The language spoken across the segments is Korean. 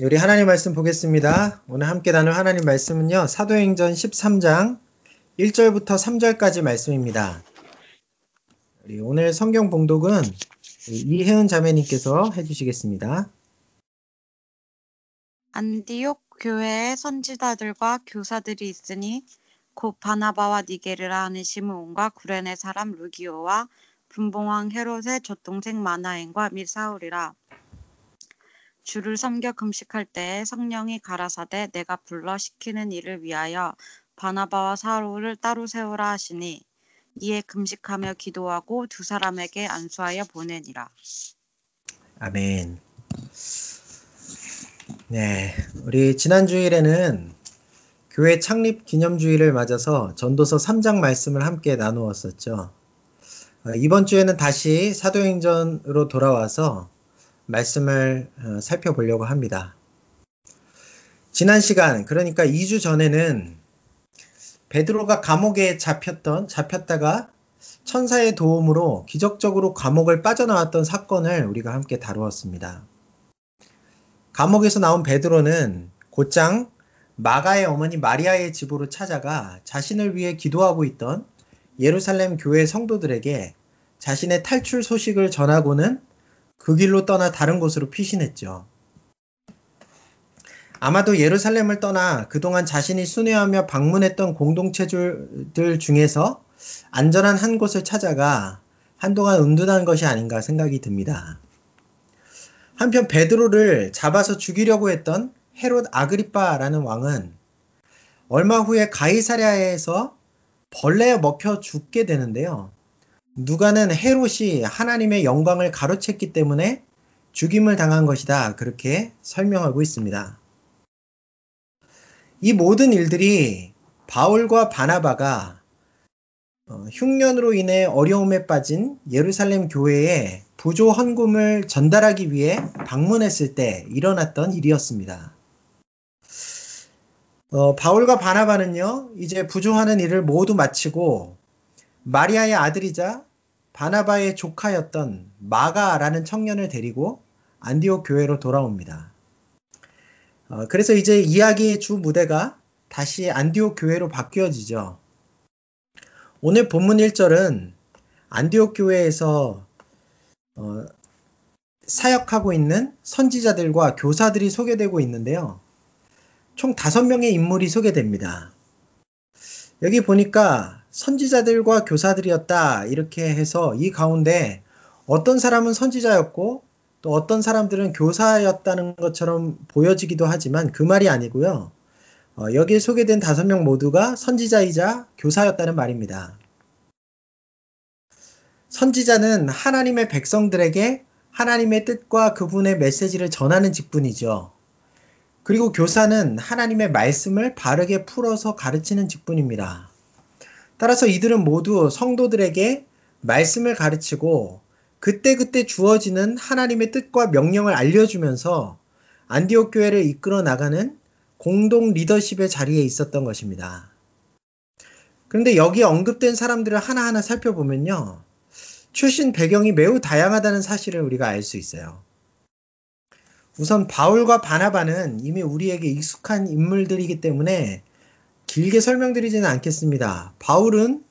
우리 하나님 말씀 보겠습니다. 오늘 함께 나눌 하나님 말씀은요. 사도행전 13장 1절부터 3절까지 말씀입니다. 우리 오늘 성경 봉독은 이혜은 자매님께서 해주시겠습니다. 안디옥 교회에 선지자들과 교사들이 있으니 곧 바나바와 니게르라 하는 시므온과 구레네 사람 루기오와 분봉왕 헤롯의 젖동생 마나엔과 및 사울이라 주를 섬겨 금식할 때에 성령이 가라사대 내가 불러 시키는 일을 위하여 바나바와 사울을 따로 세우라 하시니 이에 금식하며 기도하고 두 사람에게 안수하여 보내니라. 아멘. 네, 우리 지난 주일에는 교회 창립 기념 주일을 맞아서 전도서 3장 말씀을 함께 나누었었죠. 어, 이번 주에는 다시 사도행전으로 돌아와서 말씀을 어, 살펴보려고 합니다. 지난 시간, 그러니까 2주 전에는 베드로가 감옥에 잡혔던, 잡혔다가 천사의 도움으로 기적적으로 감옥을 빠져나왔던 사건을 우리가 함께 다루었습니다. 감옥에서 나온 베드로는 곧장 마가의 어머니 마리아의 집으로 찾아가 자신을 위해 기도하고 있던 예루살렘 교회 성도들에게 자신의 탈출 소식을 전하고는 그 길로 떠나 다른 곳으로 피신했죠. 아마도 예루살렘을 떠나 그동안 자신이 순회하며 방문했던 공동체들 중에서 안전한 한 곳을 찾아가 한동안 은둔한 것이 아닌가 생각이 듭니다. 한편 베드로를 잡아서 죽이려고 했던 헤롯 아그리파라는 왕은 얼마 후에 가이사랴에서 벌레에 먹혀 죽게 되는데요. 누가는 헤롯이 하나님의 영광을 가로챘기 때문에 죽임을 당한 것이다. 그렇게 설명하고 있습니다. 이 모든 일들이 바울과 바나바가 어, 흉년으로 인해 어려움에 빠진 예루살렘 교회에 부조 헌금을 전달하기 위해 방문했을 때 일어났던 일이었습니다. 어, 바울과 바나바는요, 이제 부조하는 일을 모두 마치고 마리아의 아들이자 바나바의 조카였던 마가라는 청년을 데리고 안디옥 교회로 돌아옵니다. 어, 그래서 이제 이야기의 주 무대가 다시 안디옥 교회로 바뀌어지죠. 오늘 본문 1절은 안디옥 교회에서 어, 사역하고 있는 선지자들과 교사들이 소개되고 있는데요. 총 다섯 명의 인물이 소개됩니다. 여기 보니까 선지자들과 교사들이었다. 이렇게 해서 이 가운데 어떤 사람은 선지자였고 또 어떤 사람들은 교사였다는 것처럼 보여지기도 하지만 그 말이 아니고요. 어, 여기에 소개된 다섯 명 모두가 선지자이자 교사였다는 말입니다. 선지자는 하나님의 백성들에게 하나님의 뜻과 그분의 메시지를 전하는 직분이죠. 그리고 교사는 하나님의 말씀을 바르게 풀어서 가르치는 직분입니다. 따라서 이들은 모두 성도들에게 말씀을 가르치고 그때그때 주어지는 하나님의 뜻과 명령을 알려주면서 안디옥 교회를 이끌어 나가는 공동 리더십의 자리에 있었던 것입니다. 그런데 여기 언급된 사람들을 하나하나 살펴보면요. 출신 배경이 매우 다양하다는 사실을 우리가 알 수 있어요. 우선 바울과 바나바는 이미 우리에게 익숙한 인물들이기 때문에 길게 설명드리지는 않겠습니다. 바울은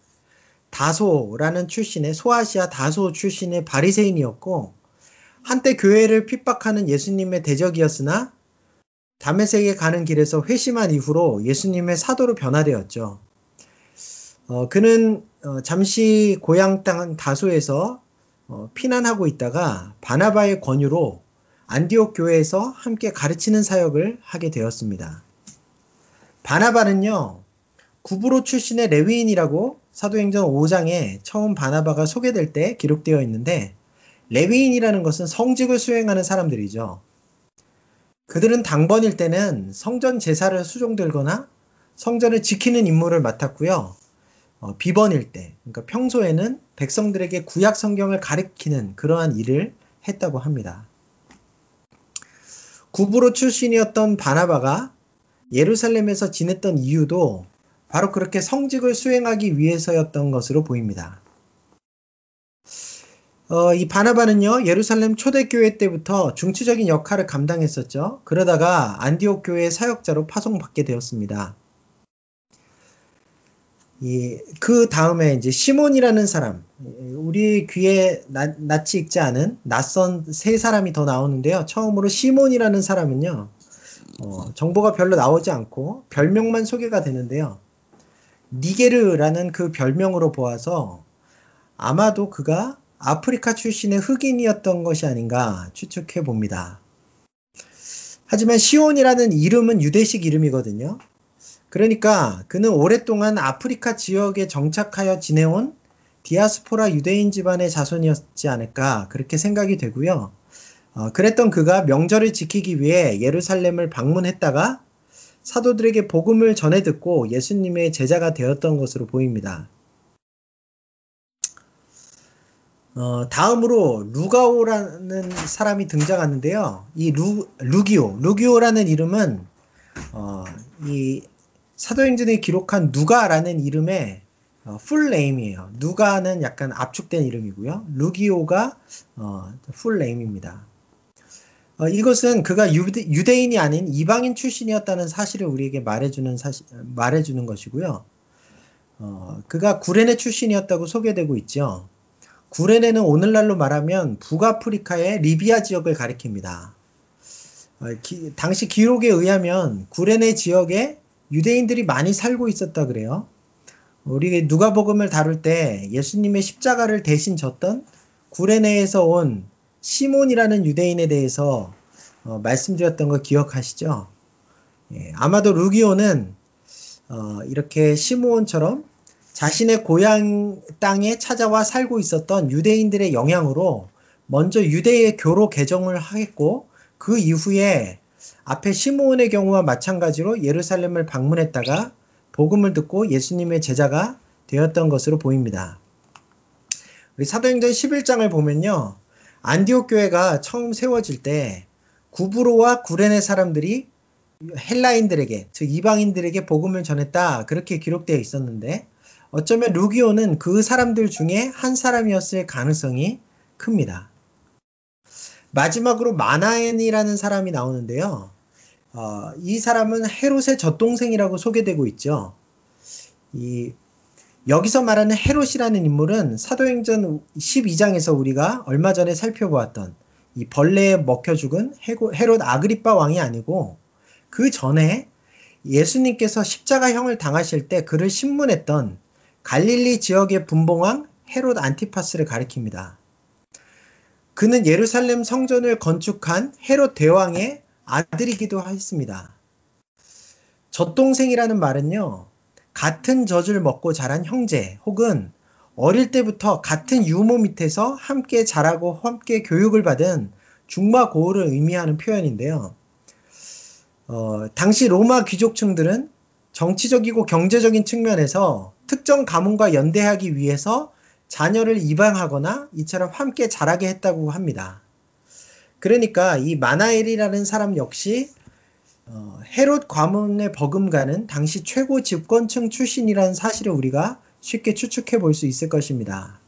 다소라는 출신의 소아시아 다소 출신의 바리새인이었고 한때 교회를 핍박하는 예수님의 대적이었으나 다메섹에 가는 길에서 회심한 이후로 예수님의 사도로 변화되었죠. 어, 그는 어, 잠시 고향 땅 다소에서 어, 피난하고 있다가 바나바의 권유로 안디옥 교회에서 함께 가르치는 사역을 하게 되었습니다. 바나바는요, 구브로 출신의 레위인이라고 사도행전 5장에 처음 바나바가 소개될 때 기록되어 있는데, 레위인이라는 것은 성직을 수행하는 사람들이죠. 그들은 당번일 때는 성전 제사를 수종들거나 성전을 지키는 임무를 맡았고요. 어, 비번일 때, 그러니까 평소에는 백성들에게 구약 성경을 가르치는 그러한 일을 했다고 합니다. 구브로 출신이었던 바나바가 예루살렘에서 지냈던 이유도 바로 그렇게 성직을 수행하기 위해서였던 것으로 보입니다. 어, 이 바나바는요, 예루살렘 초대교회 때부터 중추적인 역할을 감당했었죠. 그러다가 안디옥 교회의 사역자로 파송받게 되었습니다. 이, 그 다음에 이제 시몬이라는 사람, 우리 귀에 나, 낯이 익지 않은 낯선 세 사람이 더 나오는데요. 처음으로 시몬이라는 사람은요, 어, 정보가 별로 나오지 않고 별명만 소개가 되는데요. 니게르라는 그 별명으로 보아서 아마도 그가 아프리카 출신의 흑인이었던 것이 아닌가 추측해 봅니다. 하지만 시온이라는 이름은 유대식 이름이거든요. 그러니까 그는 오랫동안 아프리카 지역에 정착하여 지내온 디아스포라 유대인 집안의 자손이었지 않을까 그렇게 생각이 되고요. 어, 그랬던 그가 명절을 지키기 위해 예루살렘을 방문했다가 사도들에게 복음을 전해 듣고 예수님의 제자가 되었던 것으로 보입니다. 어, 다음으로 루가오라는 사람이 등장하는데요. 이 루, 루기오, 루기오라는 이름은 어, 이 사도행전에 기록한 누가라는 이름의 어, full name이에요. 누가는 약간 압축된 이름이고요. 루기오가 어, full name입니다. 어, 이것은 그가 유대, 유대 인이 아닌 이방인 출신이었다는 사실을 우리에게 말해주는 사실, 말해주는 것이고요. 어, 그가 구레네 출신이었다고 소개되고 있죠. 구레네는 오늘날로 말하면 북아프리카의 리비아 지역을 가리킵니다. 어, 기, 당시 기록에 의하면 구레네 지역에 유대인들이 많이 살고 있었다 그래요. 우리 누가복음을 다룰 때 예수님의 십자가를 대신 졌던 구레네에서 온 시몬이라는 유대인에 대해서 어, 말씀드렸던 거 기억하시죠? 예, 아마도 루기오는 어, 이렇게 시몬처럼 자신의 고향 땅에 찾아와 살고 있었던 유대인들의 영향으로 먼저 유대의 교로 개정을 하겠고 그 이후에 앞에 시므온의 경우와 마찬가지로 예루살렘을 방문했다가 복음을 듣고 예수님의 제자가 되었던 것으로 보입니다. 우리 사도행전 11장을 보면요. 안디옥 교회가 처음 세워질 때 구브로와 구레네 사람들이 헬라인들에게 즉 이방인들에게 복음을 전했다 그렇게 기록되어 있었는데 어쩌면 루기오는 그 사람들 중에 한 사람이었을 가능성이 큽니다. 마지막으로 마나엔이라는 사람이 나오는데요. 어, 이 사람은 헤롯의 젖동생이라고 소개되고 있죠. 이 여기서 말하는 헤롯이라는 인물은 사도행전 12장에서 우리가 얼마 전에 살펴보았던 이 벌레에 먹혀 죽은 헤롯 아그리빠 왕이 아니고 그 전에 예수님께서 십자가형을 당하실 때 그를 신문했던 갈릴리 지역의 분봉왕 헤롯 안티파스를 가리킵니다. 그는 예루살렘 성전을 건축한 헤롯 대왕의 아들이기도 했습니다. 젖동생이라는 말은요, 같은 젖을 먹고 자란 형제 혹은 어릴 때부터 같은 유모 밑에서 함께 자라고 함께 교육을 받은 중마고우를 의미하는 표현인데요. 어, 당시 로마 귀족층들은 정치적이고 경제적인 측면에서 특정 가문과 연대하기 위해서 자녀를 입양하거나 이처럼 함께 자라게 했다고 합니다. 그러니까 이 마나엘이라는 사람 역시 어, 헤롯 과문의 버금가는 당시 최고 집권층 출신이라는 사실을 우리가 쉽게 추측해 볼 수 있을 것입니다.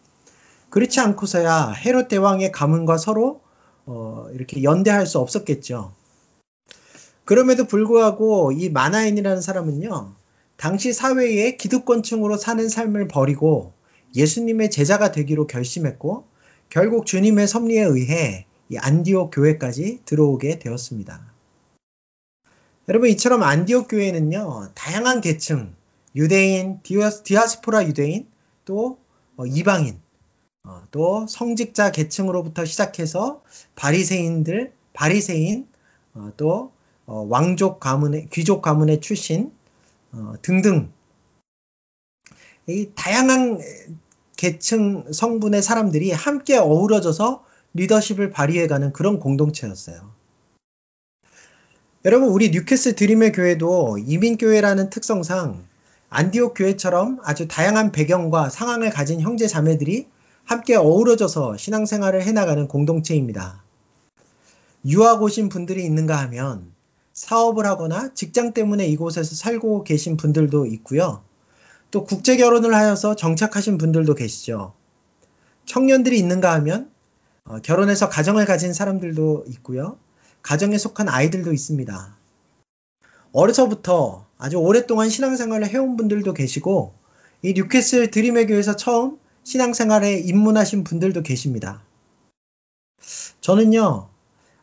그렇지 않고서야 헤롯 대왕의 가문과 서로 어, 이렇게 연대할 수 없었겠죠. 그럼에도 불구하고 이 마나엔이라는 사람은요, 당시 사회의 기득권층으로 사는 삶을 버리고 예수님의 제자가 되기로 결심했고, 결국 주님의 섭리에 의해 이 안디옥 교회까지 들어오게 되었습니다. 여러분 이처럼 안디옥 교회는요 다양한 계층 유대인 디아스포라 유대인 또 어, 이방인 어, 또 성직자 계층으로부터 시작해서 바리새인들 바리새인 어, 또 왕족 가문의 귀족 가문의 출신 등등 이 다양한 계층 성분의 사람들이 함께 어우러져서 리더십을 발휘해가는 그런 공동체였어요. 여러분, 우리 뉴캐슬 드림의 교회도 이민교회라는 특성상 안디옥 교회처럼 아주 다양한 배경과 상황을 가진 형제 자매들이 함께 어우러져서 신앙생활을 해나가는 공동체입니다. 유학 오신 분들이 있는가 하면 사업을 하거나 직장 때문에 이곳에서 살고 계신 분들도 있고요. 또 국제 결혼을 하여서 정착하신 분들도 계시죠. 청년들이 있는가 하면 어, 결혼해서 가정을 가진 사람들도 있고요. 가정에 속한 아이들도 있습니다. 어려서부터 아주 오랫동안 신앙생활을 해온 분들도 계시고 이 뉴캐슬 드림의 교회에서 처음 신앙생활에 입문하신 분들도 계십니다. 저는요,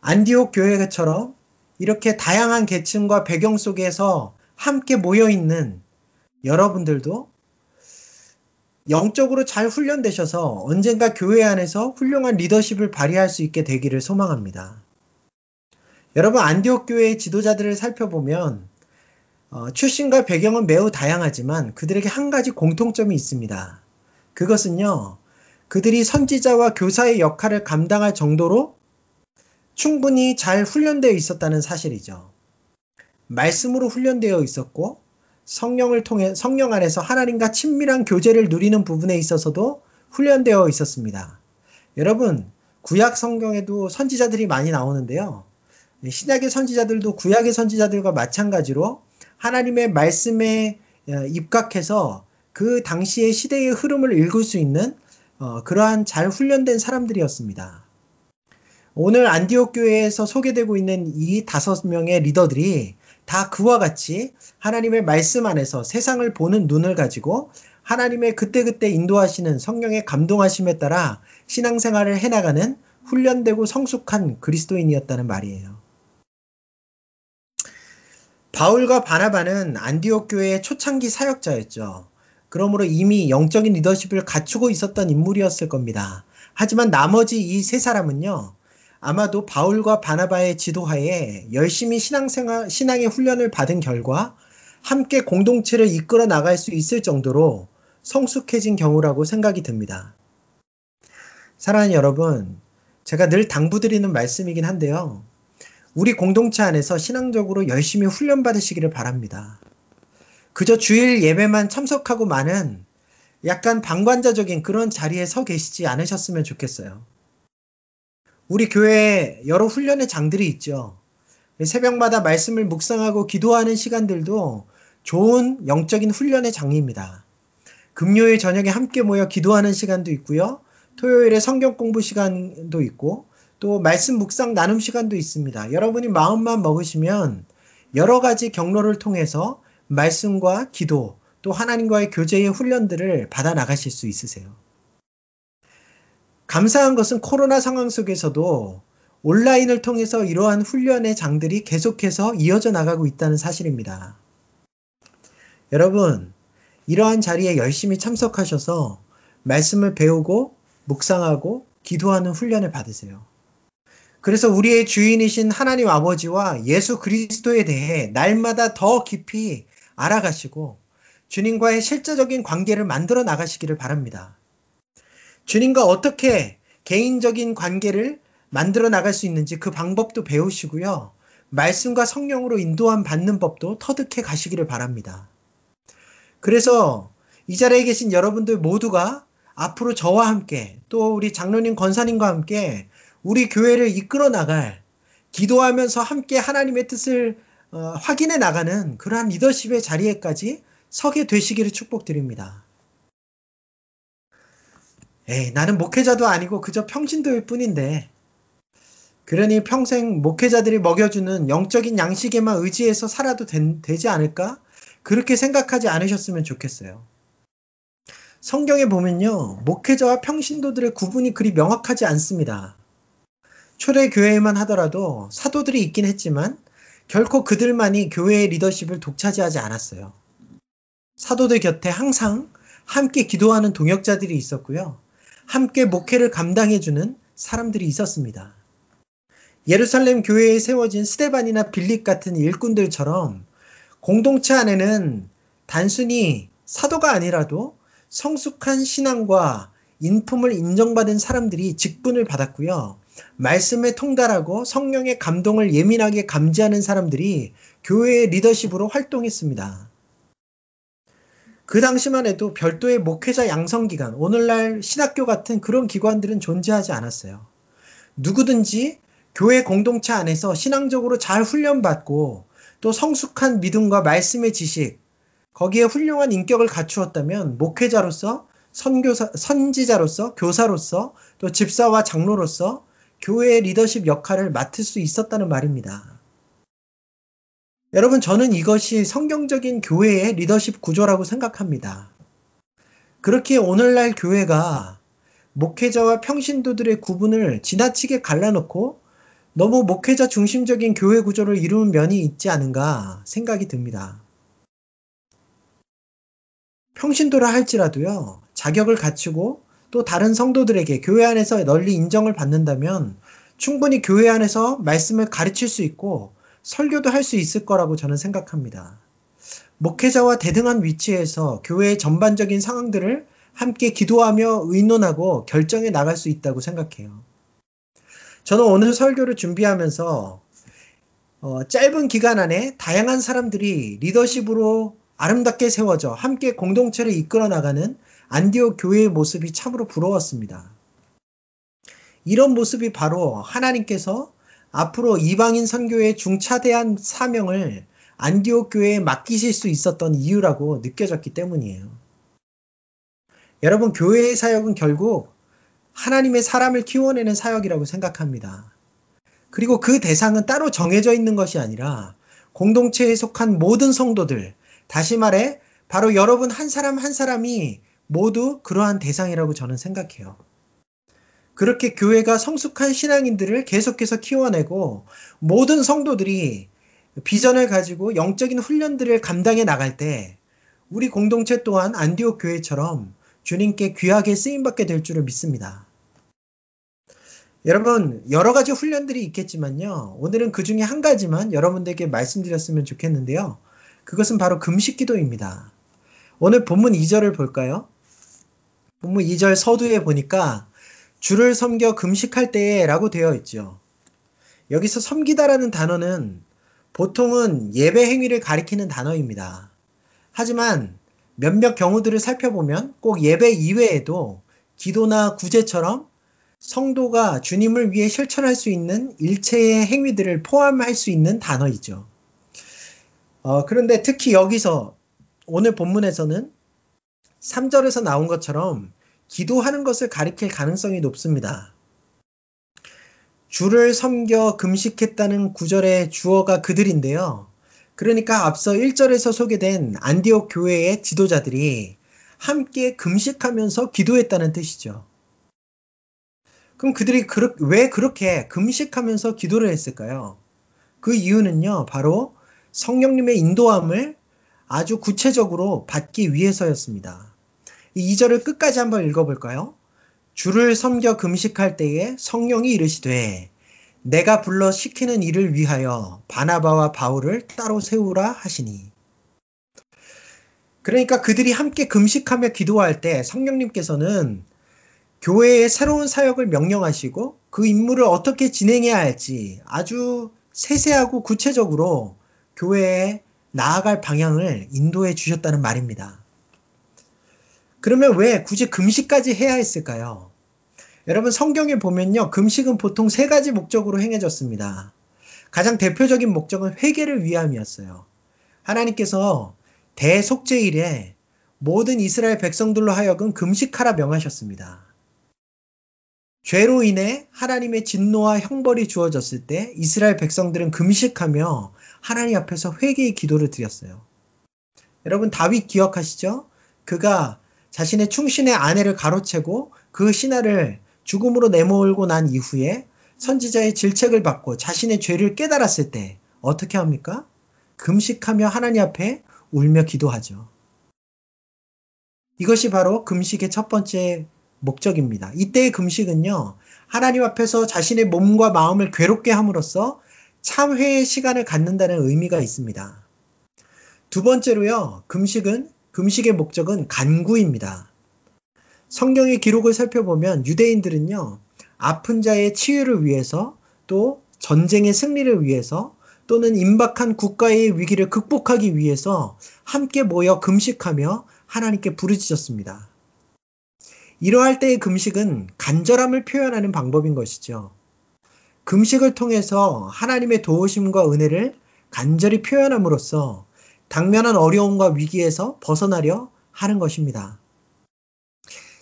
안디옥 교회처럼 이렇게 다양한 계층과 배경 속에서 함께 모여 있는 여러분들도 영적으로 잘 훈련되셔서 언젠가 교회 안에서 훌륭한 리더십을 발휘할 수 있게 되기를 소망합니다. 여러분, 안디옥 교회의 지도자들을 살펴보면 어, 출신과 배경은 매우 다양하지만 그들에게 한 가지 공통점이 있습니다. 그것은요, 그들이 선지자와 교사의 역할을 감당할 정도로 충분히 잘 훈련되어 있었다는 사실이죠. 말씀으로 훈련되어 있었고 성령을 통해 성령 안에서 하나님과 친밀한 교제를 누리는 부분에 있어서도 훈련되어 있었습니다. 여러분, 구약 성경에도 선지자들이 많이 나오는데요. 신약의 선지자들도 구약의 선지자들과 마찬가지로 하나님의 말씀에 어, 입각해서 그 당시의 시대의 흐름을 읽을 수 있는 어, 그러한 잘 훈련된 사람들이었습니다. 오늘 안디옥 교회에서 소개되고 있는 이 다섯 명의 리더들이 다 그와 같이 하나님의 말씀 안에서 세상을 보는 눈을 가지고 하나님의 그때그때 인도하시는 성령의 감동하심에 따라 신앙생활을 해나가는 훈련되고 성숙한 그리스도인이었다는 말이에요. 바울과 바나바는 안디옥 교회의 초창기 사역자였죠. 그러므로 이미 영적인 리더십을 갖추고 있었던 인물이었을 겁니다. 하지만 나머지 이 세 사람은요, 아마도 바울과 바나바의 지도하에 열심히 신앙생활, 신앙의 훈련을 받은 결과 함께 공동체를 이끌어 나갈 수 있을 정도로 성숙해진 경우라고 생각이 듭니다. 사랑하는 여러분, 제가 늘 당부드리는 말씀이긴 한데요. 우리 공동체 안에서 신앙적으로 열심히 훈련받으시기를 바랍니다. 그저 주일 예배만 참석하고 많은 약간 방관자적인 그런 자리에 서 계시지 않으셨으면 좋겠어요. 우리 교회에 여러 훈련의 장들이 있죠. 새벽마다 말씀을 묵상하고 기도하는 시간들도 좋은 영적인 훈련의 장입니다. 금요일 저녁에 함께 모여 기도하는 시간도 있고요. 토요일에 성경 공부 시간도 있고 또 말씀 묵상 나눔 시간도 있습니다. 여러분이 마음만 먹으시면 여러 가지 경로를 통해서 말씀과 기도 또 하나님과의 교제의 훈련들을 받아 나가실 수 있으세요. 감사한 것은 코로나 상황 속에서도 온라인을 통해서 이러한 훈련의 장들이 계속해서 이어져 나가고 있다는 사실입니다. 여러분, 이러한 자리에 열심히 참석하셔서 말씀을 배우고 묵상하고 기도하는 훈련을 받으세요. 그래서 우리의 주인이신 하나님 아버지와 예수 그리스도에 대해 날마다 더 깊이 알아가시고 주님과의 실제적인 관계를 만들어 나가시기를 바랍니다. 주님과 어떻게 개인적인 관계를 만들어 나갈 수 있는지 그 방법도 배우시고요. 말씀과 성령으로 인도함 받는 법도 터득해 가시기를 바랍니다. 그래서 이 자리에 계신 여러분들 모두가 앞으로 저와 함께 또 우리 장로님 권사님과 함께 우리 교회를 이끌어 나갈 기도하면서 함께 하나님의 뜻을 어, 확인해 나가는 그러한 리더십의 자리에까지 서게 되시기를 축복드립니다. 에이, 나는 목회자도 아니고 그저 평신도일 뿐인데. 그러니 평생 목회자들이 먹여주는 영적인 양식에만 의지해서 살아도 된, 되지 않을까? 그렇게 생각하지 않으셨으면 좋겠어요. 성경에 보면요, 목회자와 평신도들의 구분이 그리 명확하지 않습니다. 초대 교회에만 하더라도 사도들이 있긴 했지만 결코 그들만이 교회의 리더십을 독차지하지 않았어요. 사도들 곁에 항상 함께 기도하는 동역자들이 있었고요. 함께 목회를 감당해주는 사람들이 있었습니다. 예루살렘 교회에 세워진 스테반이나 빌립 같은 일꾼들처럼 공동체 안에는 단순히 사도가 아니라도 성숙한 신앙과 인품을 인정받은 사람들이 직분을 받았고요. 말씀에 통달하고 성령의 감동을 예민하게 감지하는 사람들이 교회의 리더십으로 활동했습니다. 그 당시만 해도 별도의 목회자 양성기관, 오늘날 신학교 같은 그런 기관들은 존재하지 않았어요. 누구든지 교회 공동체 안에서 신앙적으로 잘 훈련받고 또 성숙한 믿음과 말씀의 지식, 거기에 훌륭한 인격을 갖추었다면 목회자로서 선교사, 선지자로서, 교사로서, 또 집사와 장로로서 교회의 리더십 역할을 맡을 수 있었다는 말입니다. 여러분, 저는 이것이 성경적인 교회의 리더십 구조라고 생각합니다. 그렇게 오늘날 교회가 목회자와 평신도들의 구분을 지나치게 갈라놓고 너무 목회자 중심적인 교회 구조를 이루는 면이 있지 않은가 생각이 듭니다. 평신도라 할지라도요, 자격을 갖추고 또 다른 성도들에게 교회 안에서 널리 인정을 받는다면 충분히 교회 안에서 말씀을 가르칠 수 있고 설교도 할 수 있을 거라고 저는 생각합니다. 목회자와 대등한 위치에서 교회의 전반적인 상황들을 함께 기도하며 의논하고 결정해 나갈 수 있다고 생각해요. 저는 오늘 설교를 준비하면서 어, 짧은 기간 안에 다양한 사람들이 리더십으로 아름답게 세워져 함께 공동체를 이끌어 나가는 안디옥 교회의 모습이 참으로 부러웠습니다. 이런 모습이 바로 하나님께서 앞으로 이방인 선교의 중차대한 사명을 안디옥 교회에 맡기실 수 있었던 이유라고 느껴졌기 때문이에요. 여러분, 교회의 사역은 결국 하나님의 사람을 키워내는 사역이라고 생각합니다. 그리고 그 대상은 따로 정해져 있는 것이 아니라 공동체에 속한 모든 성도들, 다시 말해, 바로 여러분 한 사람 한 사람이 모두 그러한 대상이라고 저는 생각해요. 그렇게 교회가 성숙한 신앙인들을 계속해서 키워내고 모든 성도들이 비전을 가지고 영적인 훈련들을 감당해 나갈 때 우리 공동체 또한 안디옥 교회처럼 주님께 귀하게 쓰임받게 될 줄을 믿습니다. 여러분, 여러 가지 훈련들이 있겠지만요. 오늘은 그 중에 한 가지만 여러분들에게 말씀드렸으면 좋겠는데요. 그것은 바로 금식 기도입니다. 오늘 본문 2절을 볼까요? 본문 2절 서두에 보니까 주를 섬겨 금식할 때에 라고 되어 있죠. 여기서 섬기다라는 단어는 보통은 예배 행위를 가리키는 단어입니다. 하지만 몇몇 경우들을 살펴보면 꼭 예배 이외에도 기도나 구제처럼 성도가 주님을 위해 실천할 수 있는 일체의 행위들을 포함할 수 있는 단어이죠. 어, 그런데 특히 여기서 오늘 본문에서는 3절에서 나온 것처럼 기도하는 것을 가리킬 가능성이 높습니다. 주를 섬겨 금식했다는 구절의 주어가 그들인데요. 그러니까 앞서 1절에서 소개된 안디옥 교회의 지도자들이 함께 금식하면서 기도했다는 뜻이죠. 그럼 그들이 그르, 왜 그렇게 금식하면서 기도를 했을까요? 그 이유는요, 바로 성령님의 인도함을 아주 구체적으로 받기 위해서였습니다. 이 2절을 끝까지 한번 읽어볼까요? 주를 섬겨 금식할 때에 성령이 이르시되 내가 불러 시키는 일을 위하여 바나바와 바울을 따로 세우라 하시니 그러니까 그들이 함께 금식하며 기도할 때 성령님께서는 교회의 새로운 사역을 명령하시고 그 임무를 어떻게 진행해야 할지 아주 세세하고 구체적으로 교회에 나아갈 방향을 인도해 주셨다는 말입니다. 그러면 왜 굳이 금식까지 해야 했을까요? 여러분 성경에 보면요. 금식은 보통 세 가지 목적으로 행해졌습니다. 가장 대표적인 목적은 회개를 위함이었어요. 하나님께서 대속죄일에 모든 이스라엘 백성들로 하여금 금식하라 명하셨습니다. 죄로 인해 하나님의 진노와 형벌이 주어졌을 때 이스라엘 백성들은 금식하며 하나님 앞에서 회개의 기도를 드렸어요. 여러분 다윗 기억하시죠? 그가 자신의 충신의 아내를 가로채고 그 신하를 죽음으로 내몰고 난 이후에 선지자의 질책을 받고 자신의 죄를 깨달았을 때 어떻게 합니까? 금식하며 하나님 앞에 울며 기도하죠. 이것이 바로 금식의 첫 번째 목적입니다. 이때의 금식은요, 하나님 앞에서 자신의 몸과 마음을 괴롭게 함으로써 참회의 시간을 갖는다는 의미가 있습니다. 두 번째로요, 금식은, 금식의 목적은 간구입니다. 성경의 기록을 살펴보면 유대인들은요, 아픈 자의 치유를 위해서 또 전쟁의 승리를 위해서 또는 임박한 국가의 위기를 극복하기 위해서 함께 모여 금식하며 하나님께 부르짖었습니다. 이러할 때의 금식은 간절함을 표현하는 방법인 것이죠. 금식을 통해서 하나님의 도우심과 은혜를 간절히 표현함으로써 당면한 어려움과 위기에서 벗어나려 하는 것입니다.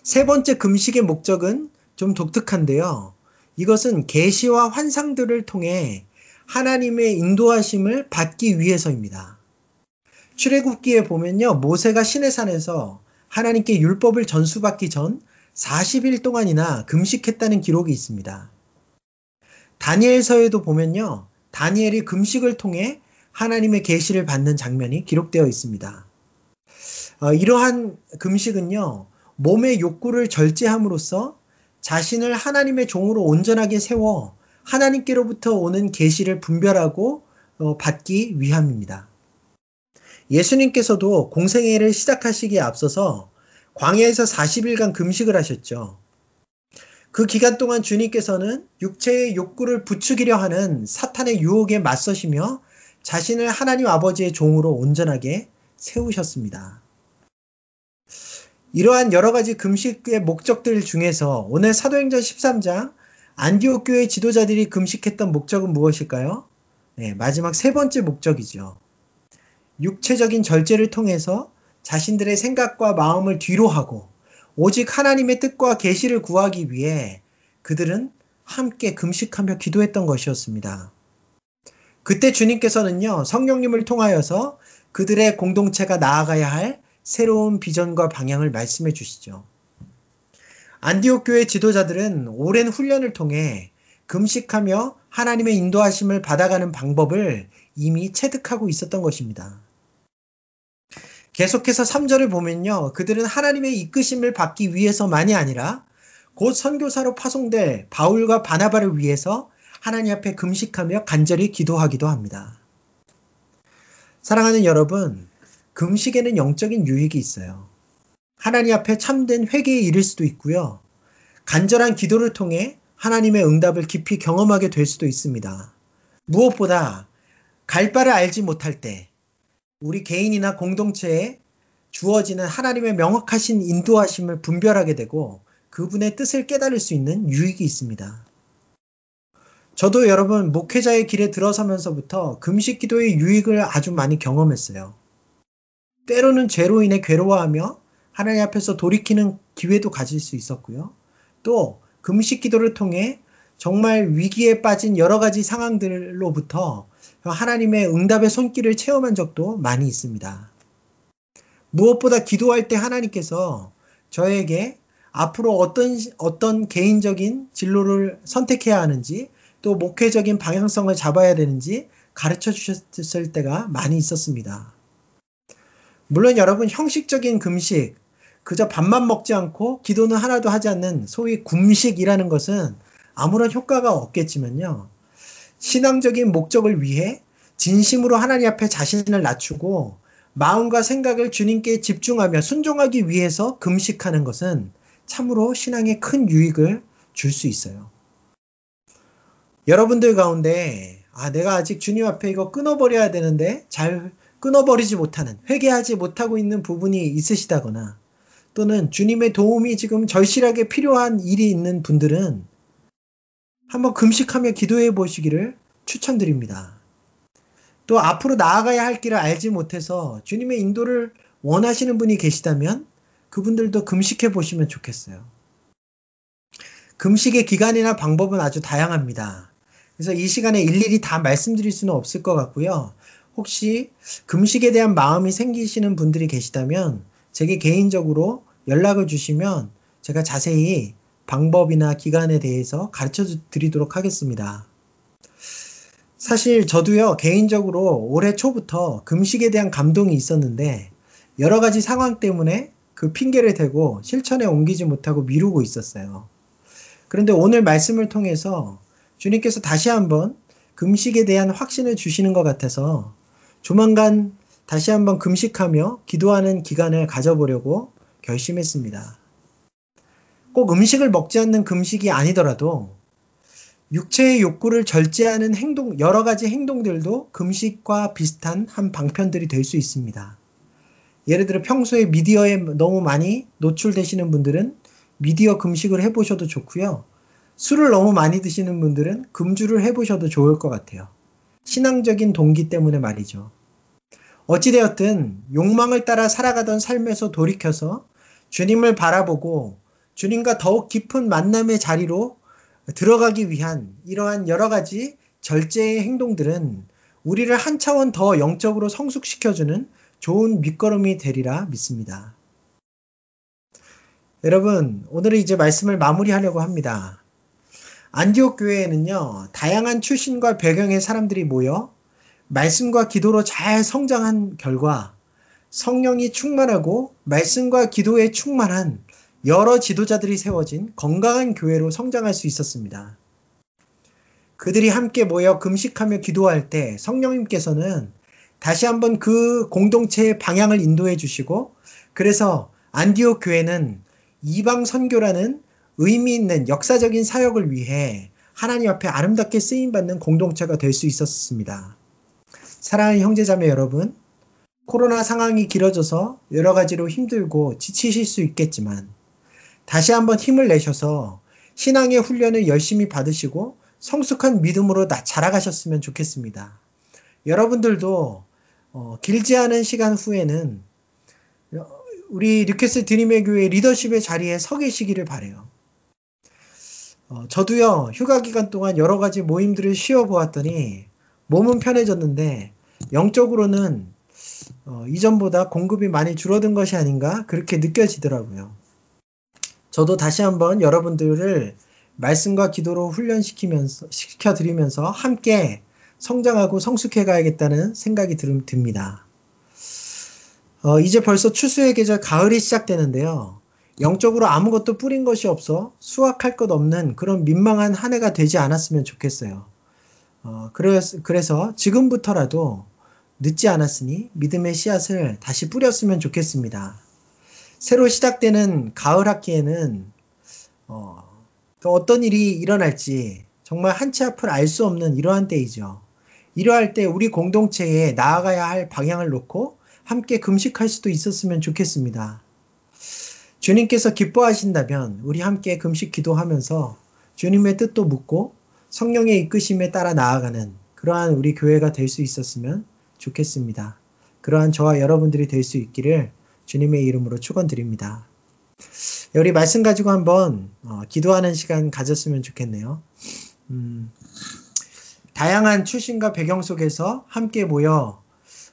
세 번째 금식의 목적은 좀 독특한데요. 이것은 계시와 환상들을 통해 하나님의 인도하심을 받기 위해서입니다. 출애굽기에 보면요. 모세가 시내산에서 하나님께 율법을 전수받기 전 40일 동안이나 금식했다는 기록이 있습니다. 다니엘서에도 보면요. 다니엘이 금식을 통해 하나님의 계시를 받는 장면이 기록되어 있습니다. 어, 이러한 금식은요. 몸의 욕구를 절제함으로써 자신을 하나님의 종으로 온전하게 세워 하나님께로부터 오는 계시를 분별하고 어, 받기 위함입니다. 예수님께서도 공생애를 시작하시기에 앞서서 광야에서 40일간 금식을 하셨죠. 그 기간 동안 주님께서는 육체의 욕구를 부추기려 하는 사탄의 유혹에 맞서시며 자신을 하나님 아버지의 종으로 온전하게 세우셨습니다. 이러한 여러 가지 금식의 목적들 중에서 오늘 사도행전 13장 안디옥 교회 지도자들이 금식했던 목적은 무엇일까요? 네, 마지막 세 번째 목적이죠. 육체적인 절제를 통해서 자신들의 생각과 마음을 뒤로 하고 오직 하나님의 뜻과 계시를 구하기 위해 그들은 함께 금식하며 기도했던 것이었습니다. 그때 주님께서는요, 성령님을 통하여서 그들의 공동체가 나아가야 할 새로운 비전과 방향을 말씀해 주시죠. 안디옥 교회 지도자들은 오랜 훈련을 통해 금식하며 하나님의 인도하심을 받아가는 방법을 이미 체득하고 있었던 것입니다. 계속해서 3절을 보면요. 그들은 하나님의 이끄심을 받기 위해서만이 아니라 곧 선교사로 파송될 바울과 바나바를 위해서 하나님 앞에 금식하며 간절히 기도하기도 합니다. 사랑하는 여러분, 금식에는 영적인 유익이 있어요. 하나님 앞에 참된 회개에 이를 수도 있고요. 간절한 기도를 통해 하나님의 응답을 깊이 경험하게 될 수도 있습니다. 무엇보다 갈 바를 알지 못할 때 우리 개인이나 공동체에 주어지는 하나님의 명확하신 인도하심을 분별하게 되고 그분의 뜻을 깨달을 수 있는 유익이 있습니다. 저도 여러분 목회자의 길에 들어서면서부터 금식 기도의 유익을 아주 많이 경험했어요. 때로는 죄로 인해 괴로워하며 하나님 앞에서 돌이키는 기회도 가질 수 있었고요. 또 금식 기도를 통해 정말 위기에 빠진 여러 가지 상황들로부터 하나님의 응답의 손길을 체험한 적도 많이 있습니다. 무엇보다 기도할 때 하나님께서 저에게 앞으로 어떤, 어떤 개인적인 진로를 선택해야 하는지 또 목회적인 방향성을 잡아야 되는지 가르쳐 주셨을 때가 많이 있었습니다. 물론 여러분 형식적인 금식, 그저 밥만 먹지 않고 기도는 하나도 하지 않는 소위 굶식이라는 것은 아무런 효과가 없겠지만요. 신앙적인 목적을 위해 진심으로 하나님 앞에 자신을 낮추고 마음과 생각을 주님께 집중하며 순종하기 위해서 금식하는 것은 참으로 신앙에 큰 유익을 줄 수 있어요. 여러분들 가운데 아 내가 아직 주님 앞에 이거 끊어버려야 되는데 잘 끊어버리지 못하는 회개하지 못하고 있는 부분이 있으시다거나 또는 주님의 도움이 지금 절실하게 필요한 일이 있는 분들은 한번 금식하며 기도해 보시기를 추천드립니다. 또 앞으로 나아가야 할 길을 알지 못해서 주님의 인도를 원하시는 분이 계시다면 그분들도 금식해 보시면 좋겠어요. 금식의 기간이나 방법은 아주 다양합니다. 그래서 이 시간에 일일이 다 말씀드릴 수는 없을 것 같고요. 혹시 금식에 대한 마음이 생기시는 분들이 계시다면 제게 개인적으로 연락을 주시면 제가 자세히 방법이나 기간에 대해서 가르쳐 드리도록 하겠습니다. 사실 저도요, 개인적으로 올해 초부터 금식에 대한 감동이 있었는데, 여러 가지 상황 때문에 그 핑계를 대고 실천에 옮기지 못하고 미루고 있었어요. 그런데 오늘 말씀을 통해서 주님께서 다시 한번 금식에 대한 확신을 주시는 것 같아서 조만간 다시 한번 금식하며 기도하는 기간을 가져보려고 결심했습니다. 꼭 음식을 먹지 않는 금식이 아니더라도 육체의 욕구를 절제하는 행동, 여러 가지 행동들도 금식과 비슷한 한 방편들이 될 수 있습니다. 예를 들어 평소에 미디어에 너무 많이 노출되시는 분들은 미디어 금식을 해보셔도 좋고요. 술을 너무 많이 드시는 분들은 금주를 해보셔도 좋을 것 같아요. 신앙적인 동기 때문에 말이죠. 어찌되었든 욕망을 따라 살아가던 삶에서 돌이켜서 주님을 바라보고 주님과 더욱 깊은 만남의 자리로 들어가기 위한 이러한 여러 가지 절제의 행동들은 우리를 한 차원 더 영적으로 성숙시켜주는 좋은 밑거름이 되리라 믿습니다. 여러분, 오늘은 이제 말씀을 마무리하려고 합니다. 안디옥 교회에는요, 다양한 출신과 배경의 사람들이 모여 말씀과 기도로 잘 성장한 결과 성령이 충만하고 말씀과 기도에 충만한 여러 지도자들이 세워진 건강한 교회로 성장할 수 있었습니다. 그들이 함께 모여 금식하며 기도할 때 성령님께서는 다시 한번 그 공동체의 방향을 인도해 주시고 그래서 안디옥 교회는 이방 선교라는 의미 있는 역사적인 사역을 위해 하나님 앞에 아름답게 쓰임 받는 공동체가 될 수 있었습니다. 사랑하는 형제자매 여러분, 코로나 상황이 길어져서 여러 가지로 힘들고 지치실 수 있겠지만 다시 한번 힘을 내셔서 신앙의 훈련을 열심히 받으시고 성숙한 믿음으로 자라가셨으면 좋겠습니다. 여러분들도 어, 길지 않은 시간 후에는 우리 뉴캐슬 드림의 교회 리더십의 자리에 서 계시기를 바래요. 어, 저도요 휴가 기간 동안 여러 가지 모임들을 쉬어 보았더니 몸은 편해졌는데 영적으로는 어, 이전보다 공급이 많이 줄어든 것이 아닌가 그렇게 느껴지더라고요. 저도 다시 한번 여러분들을 말씀과 기도로 훈련시키면서 시켜드리면서 함께 성장하고 성숙해 가야겠다는 생각이 듭니다. 어, 이제 벌써 추수의 계절 가을이 시작되는데요. 영적으로 아무것도 뿌린 것이 없어 수확할 것 없는 그런 민망한 한 해가 되지 않았으면 좋겠어요. 어, 그래서, 그래서 지금부터라도 늦지 않았으니 믿음의 씨앗을 다시 뿌렸으면 좋겠습니다. 새로 시작되는 가을 학기에는 어, 어떤 일이 일어날지 정말 한치 앞을 알 수 없는 이러한 때이죠. 이러할 때 우리 공동체에 나아가야 할 방향을 놓고 함께 금식할 수도 있었으면 좋겠습니다. 주님께서 기뻐하신다면 우리 함께 금식 기도하면서 주님의 뜻도 묻고 성령의 이끄심에 따라 나아가는 그러한 우리 교회가 될 수 있었으면 좋겠습니다. 그러한 저와 여러분들이 될 수 있기를 주님의 이름으로 축원드립니다. 우리 말씀 가지고 한번 어, 기도하는 시간 가졌으면 좋겠네요. 음, 다양한 출신과 배경 속에서 함께 모여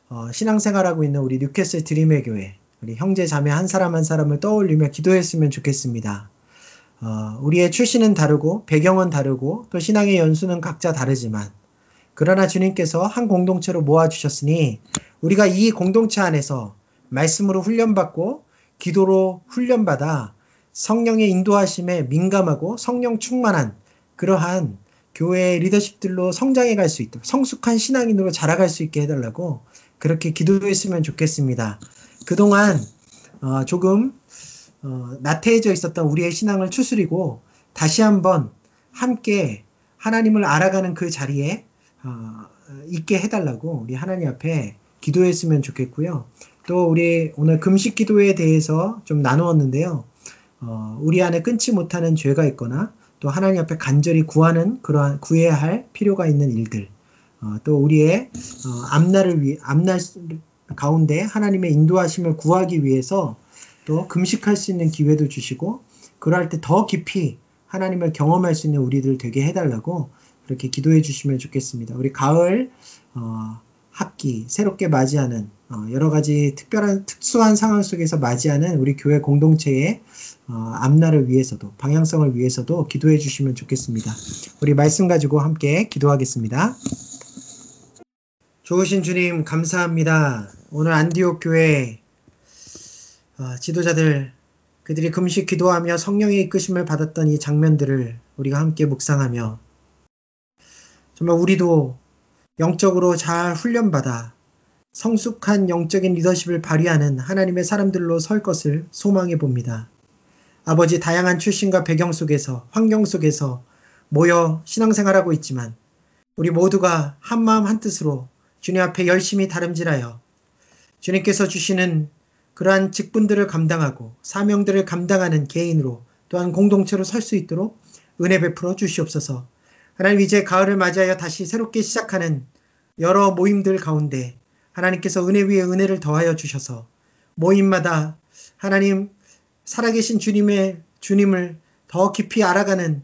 어, 신앙생활하고 있는 우리 뉴캐슬 드림의 교회, 우리 형제 자매 한 사람 한 사람을 떠올리며 기도했으면 좋겠습니다. 어, 우리의 출신은 다르고 배경은 다르고 또 신앙의 연수는 각자 다르지만 그러나 주님께서 한 공동체로 모아 주셨으니 우리가 이 공동체 안에서 말씀으로 훈련받고 기도로 훈련받아 성령의 인도하심에 민감하고 성령 충만한 그러한 교회의 리더십들로 성장해 갈 수 있도록 성숙한 신앙인으로 자라갈 수 있게 해달라고 그렇게 기도했으면 좋겠습니다. 그동안 어, 조금 어, 나태해져 있었던 우리의 신앙을 추스리고 다시 한번 함께 하나님을 알아가는 그 자리에 어, 있게 해달라고 우리 하나님 앞에 기도했으면 좋겠고요. 또 우리 오늘 금식 기도에 대해서 좀 나누었는데요. 어, 우리 안에 끊지 못하는 죄가 있거나 또 하나님 앞에 간절히 구하는 그러한 구해야 할 필요가 있는 일들, 어, 또 우리의 어, 앞날을 위 앞날 가운데 하나님의 인도하심을 구하기 위해서 또 금식할 수 있는 기회도 주시고 그럴 때 더 깊이 하나님을 경험할 수 있는 우리들 되게 해달라고 그렇게 기도해 주시면 좋겠습니다. 우리 가을 어, 학기 새롭게 맞이하는 어, 여러 가지 특별한 특수한 상황 속에서 맞이하는 우리 교회 공동체의 어, 앞날을 위해서도 방향성을 위해서도 기도해 주시면 좋겠습니다. 우리 말씀 가지고 함께 기도하겠습니다. 좋으신 주님 감사합니다. 오늘 안디옥 교회 어, 지도자들 그들이 금식 기도하며 성령의 이끄심을 받았던 이 장면들을 우리가 함께 묵상하며 정말 우리도 영적으로 잘 훈련받아 성숙한 영적인 리더십을 발휘하는 하나님의 사람들로 설 것을 소망해 봅니다. 아버지 다양한 출신과 배경 속에서 환경 속에서 모여 신앙생활하고 있지만 우리 모두가 한마음 한뜻으로 주님 앞에 열심히 다름질하여 주님께서 주시는 그러한 직분들을 감당하고 사명들을 감당하는 개인으로 또한 공동체로 설 수 있도록 은혜 베풀어 주시옵소서. 하나님 이제 가을을 맞이하여 다시 새롭게 시작하는 여러 모임들 가운데 하나님께서 은혜 위에 은혜를 더하여 주셔서 모임마다 하나님 살아계신 주님의 주님을 더 깊이 알아가는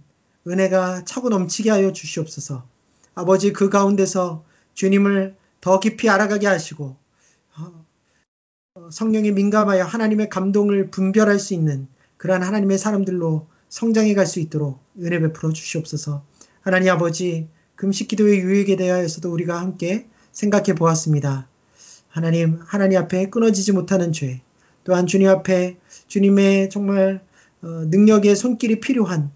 은혜가 차고 넘치게 하여 주시옵소서. 아버지 그 가운데서 주님을 더 깊이 알아가게 하시고 어, 성령에 민감하여 하나님의 감동을 분별할 수 있는 그러한 하나님의 사람들로 성장해 갈 수 있도록 은혜 베풀어 주시옵소서. 하나님 아버지 금식 기도의 유익에 대하여서도 우리가 함께 생각해 보았습니다. 하나님 하나님 앞에 끊어지지 못하는 죄 또한 주님 앞에 주님의 정말 어, 능력의 손길이 필요한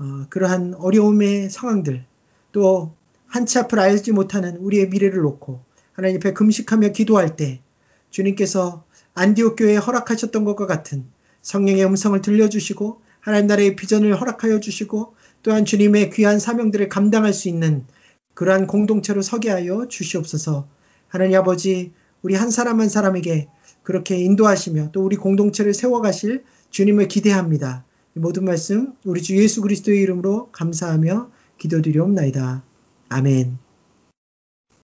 어, 그러한 어려움의 상황들 또 한치 앞을 알지 못하는 우리의 미래를 놓고 하나님 앞에 금식하며 기도할 때 주님께서 안디옥 교회에 허락하셨던 것과 같은 성령의 음성을 들려주시고 하나님 나라의 비전을 허락하여 주시고 또한 주님의 귀한 사명들을 감당할 수 있는 그러한 공동체로 서게 하여 주시옵소서. 하나님 아버지 우리 한 사람 한 사람에게 그렇게 인도하시며 또 우리 공동체를 세워가실 주님을 기대합니다. 이 모든 말씀 우리 주 예수 그리스도의 이름으로 감사하며 기도드리옵나이다. 아멘.